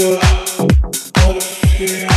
see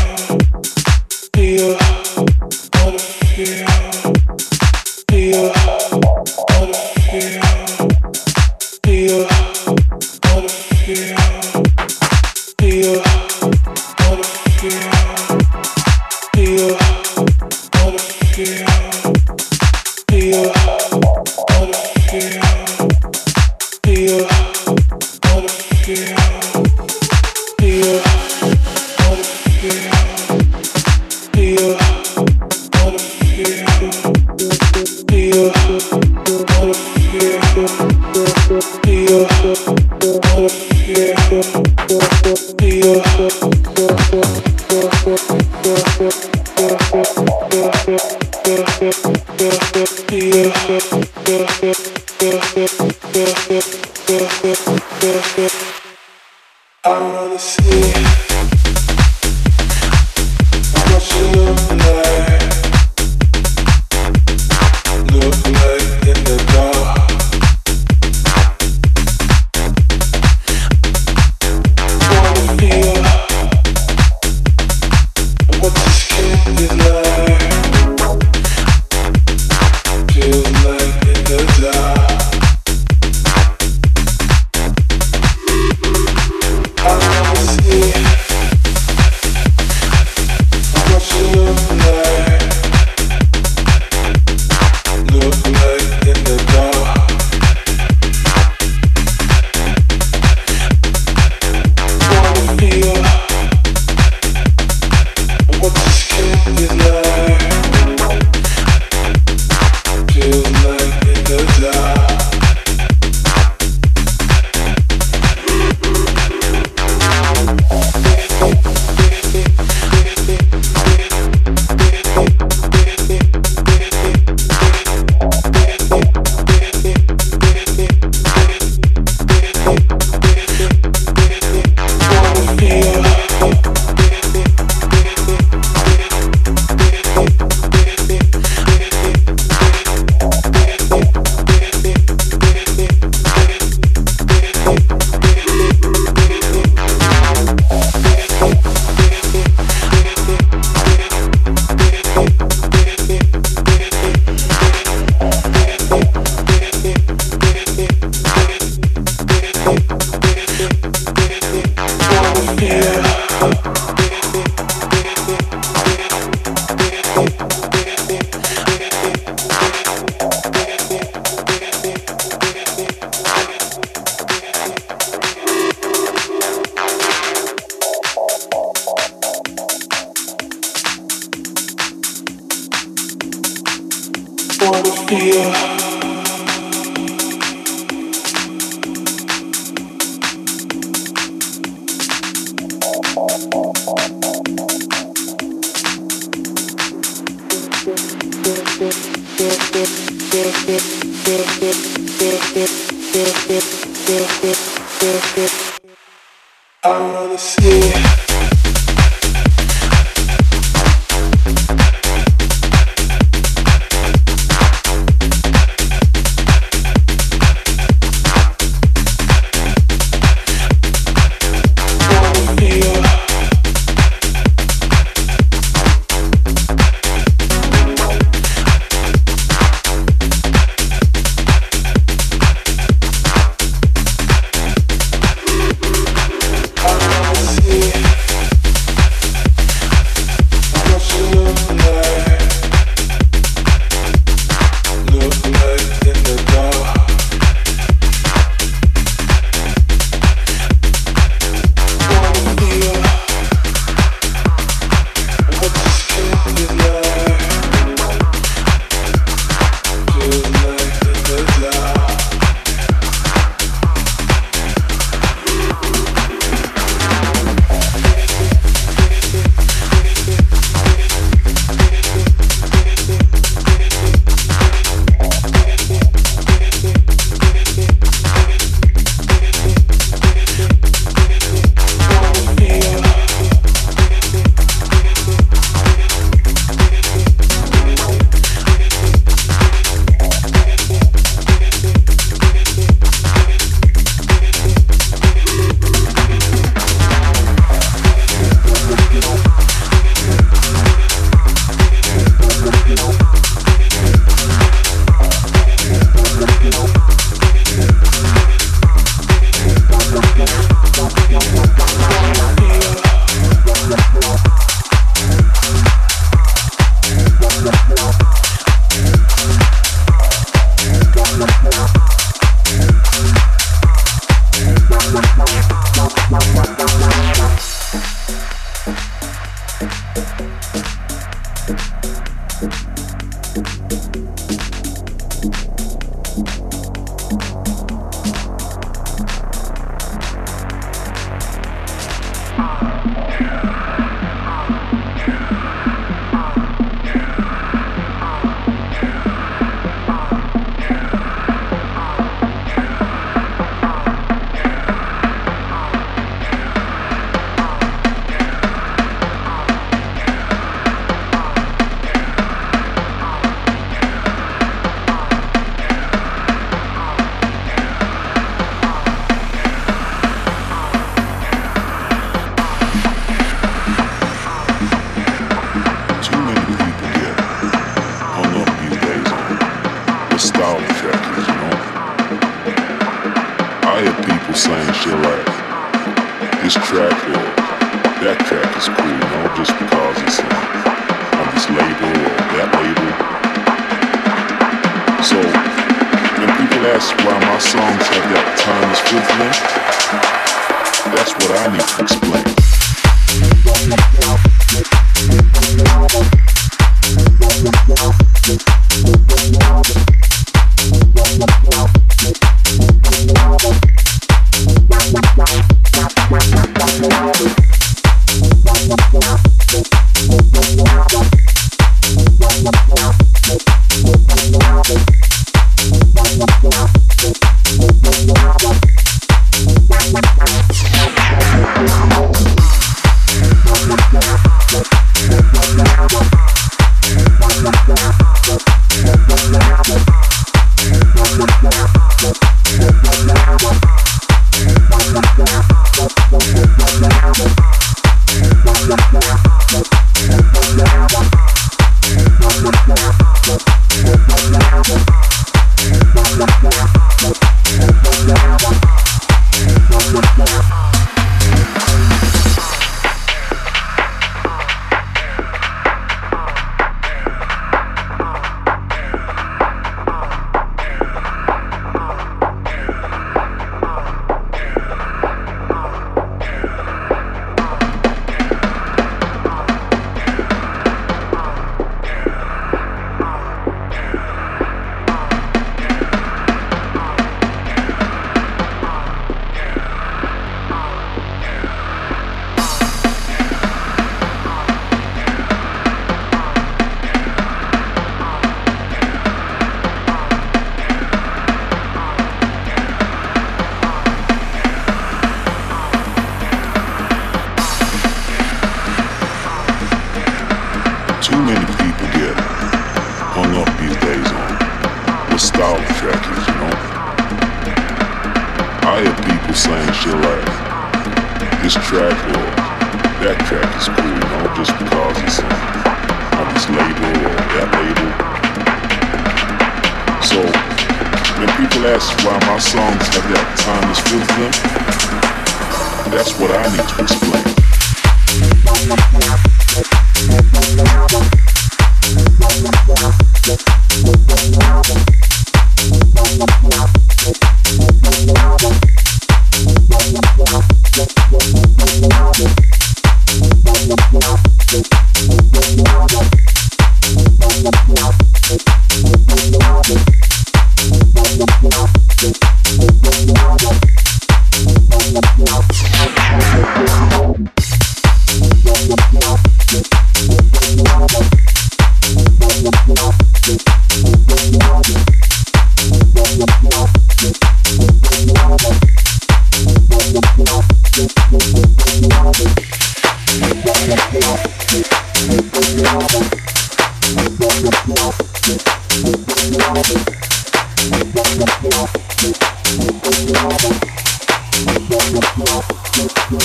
Thank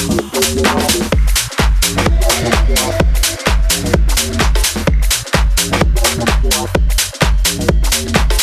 you.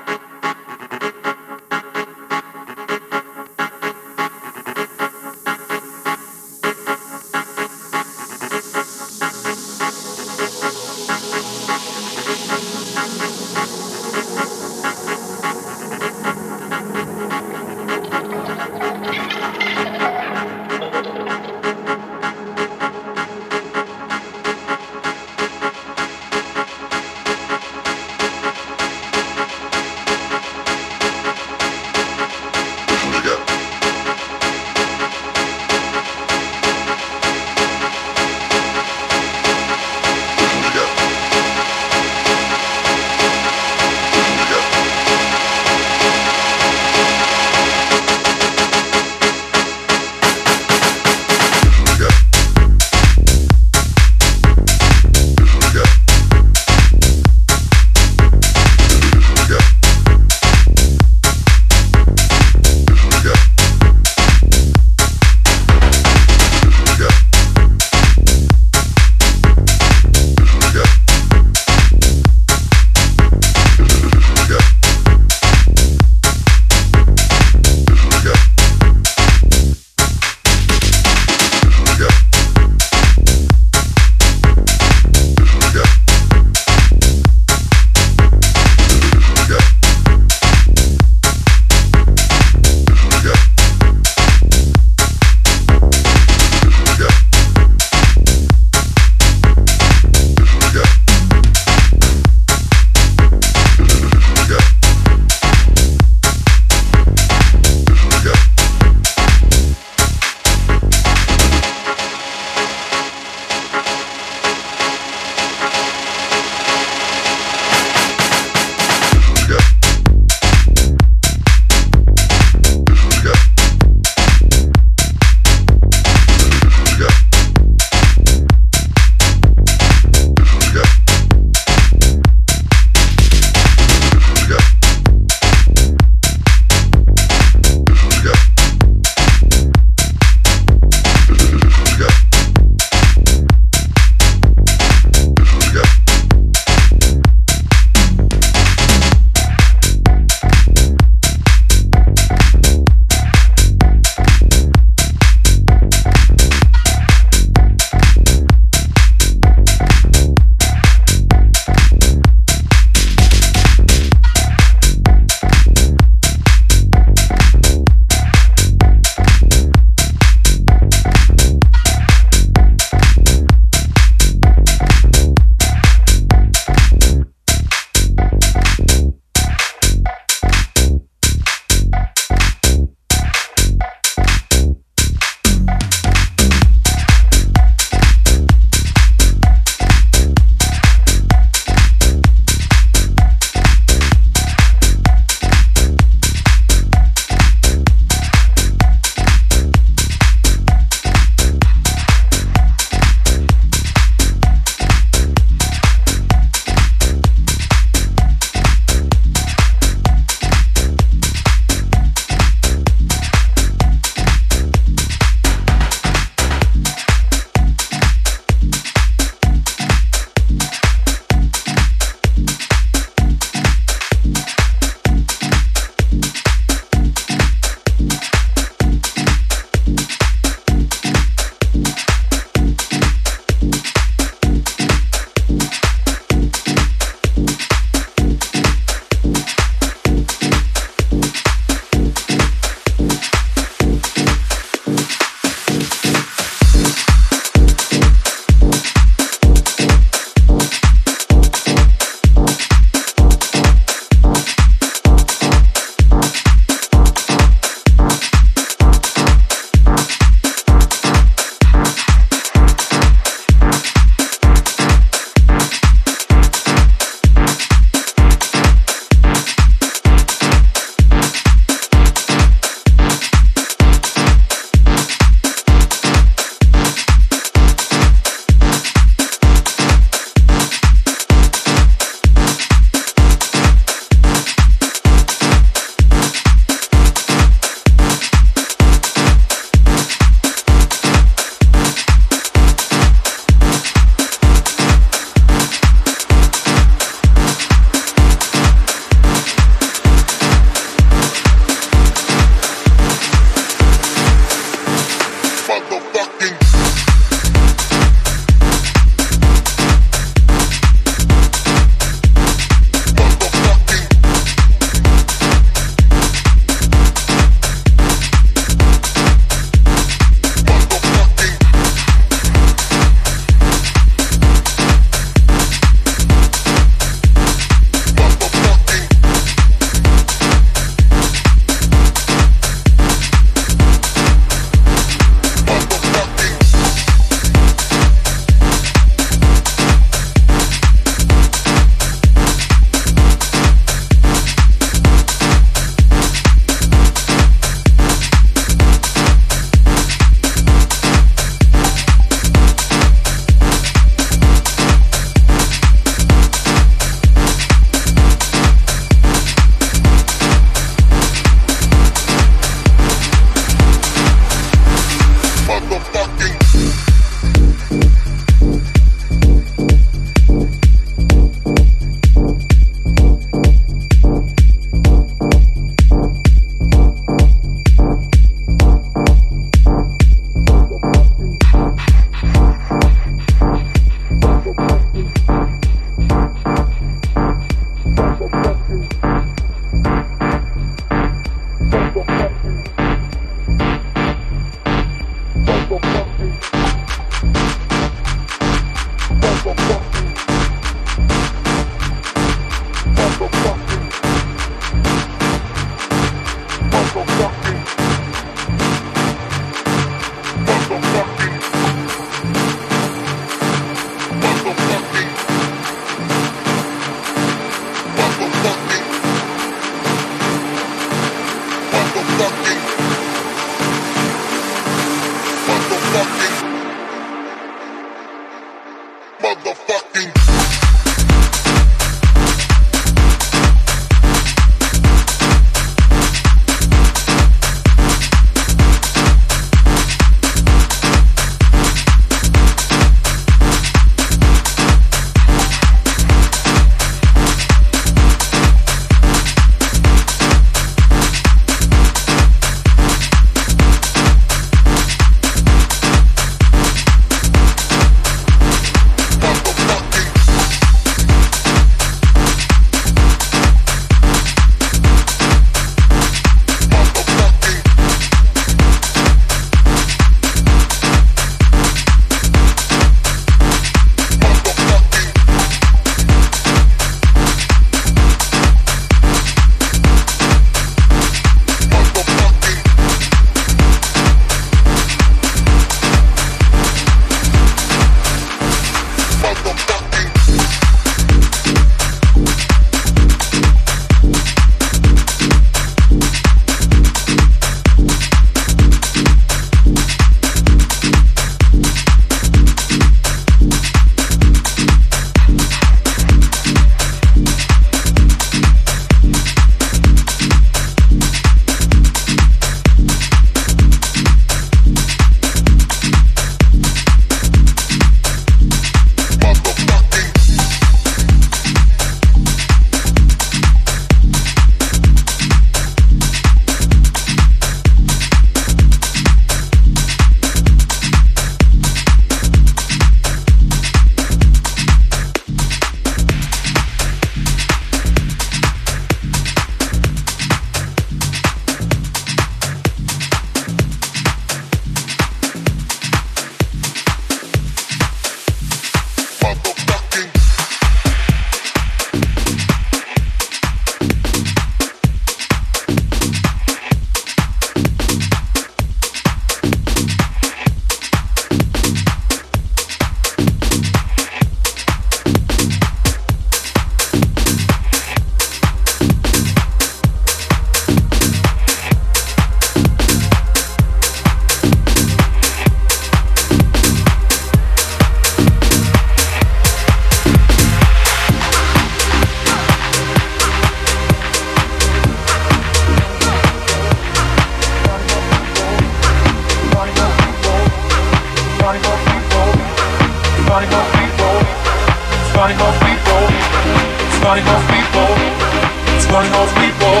Off people,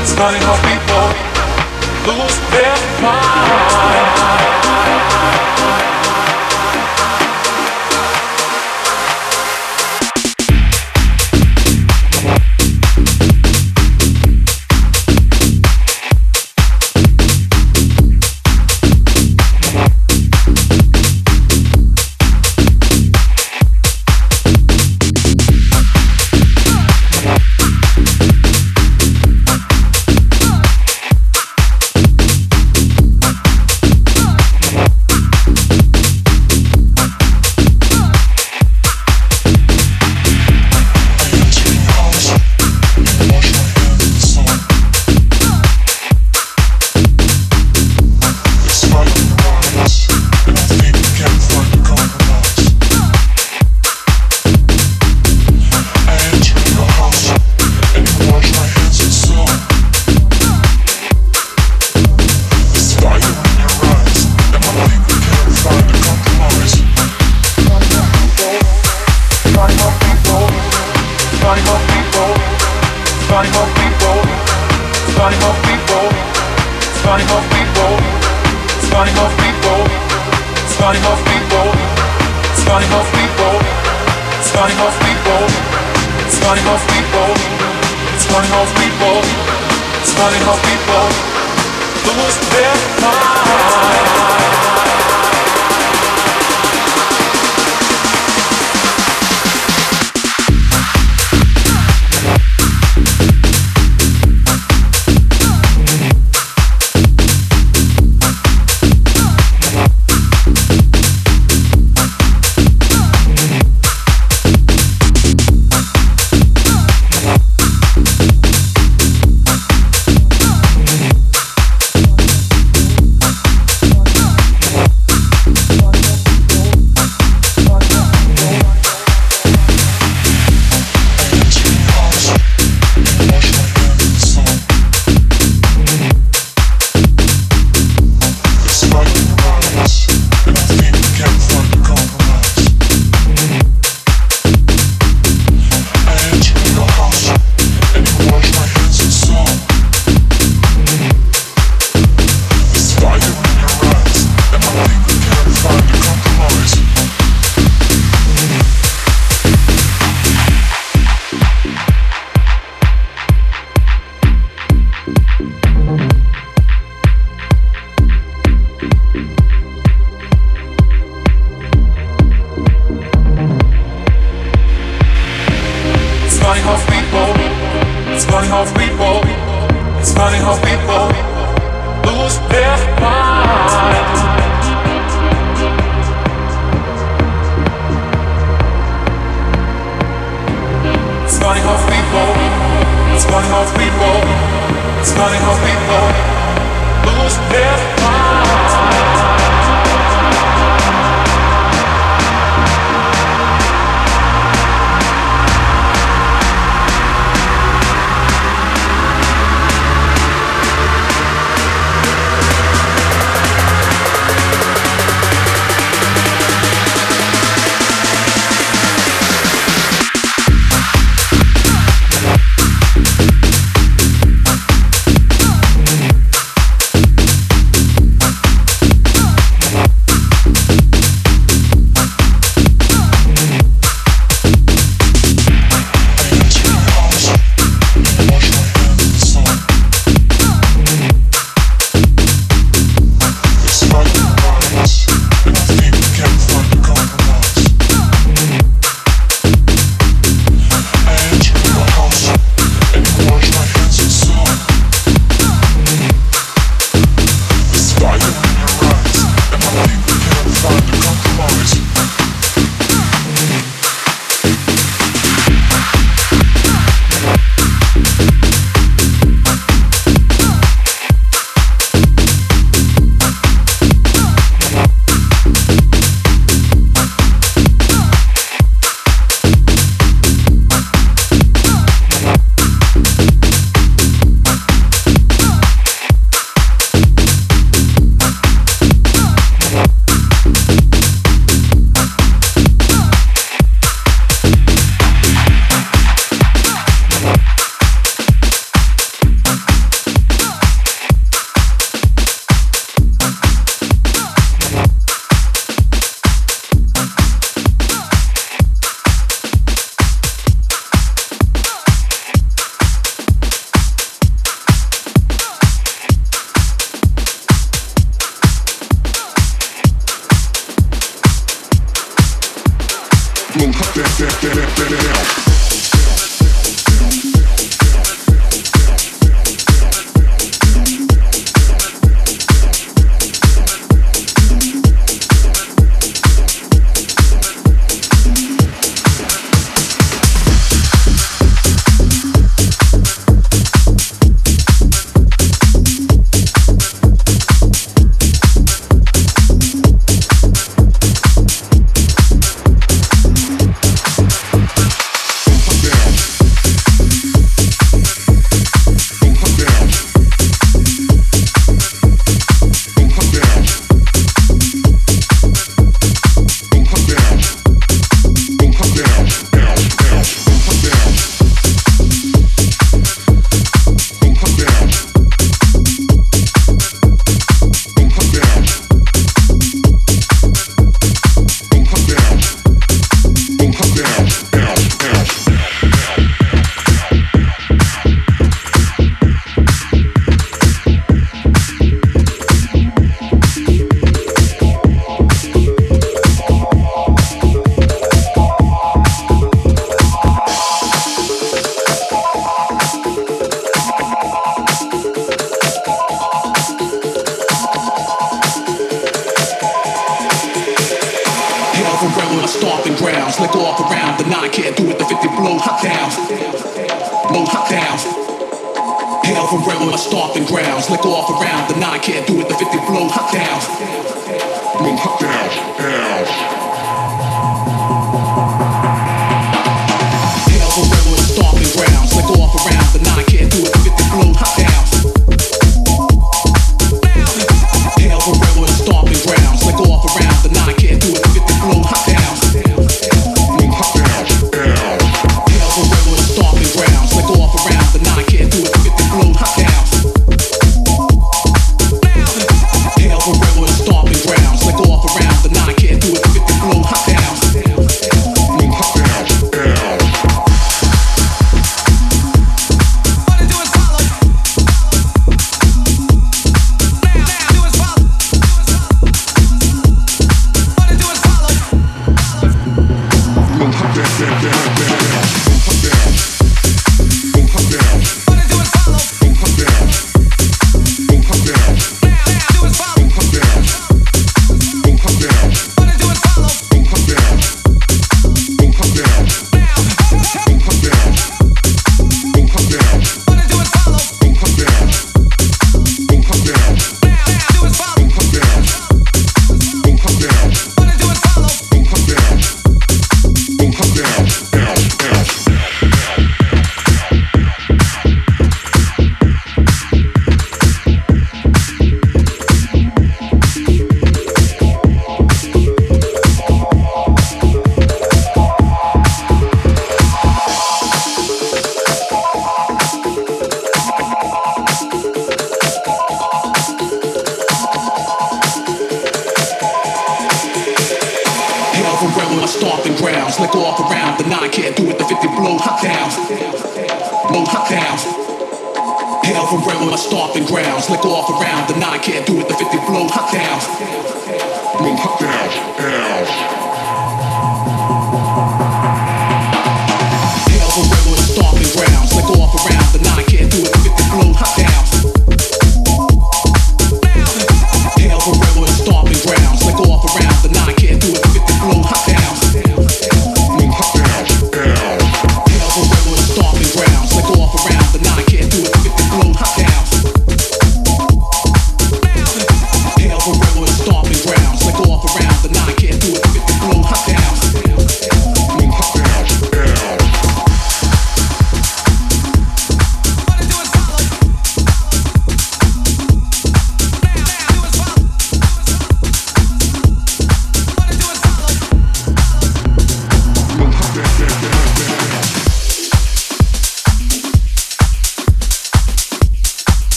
it's running off people, lose their mind.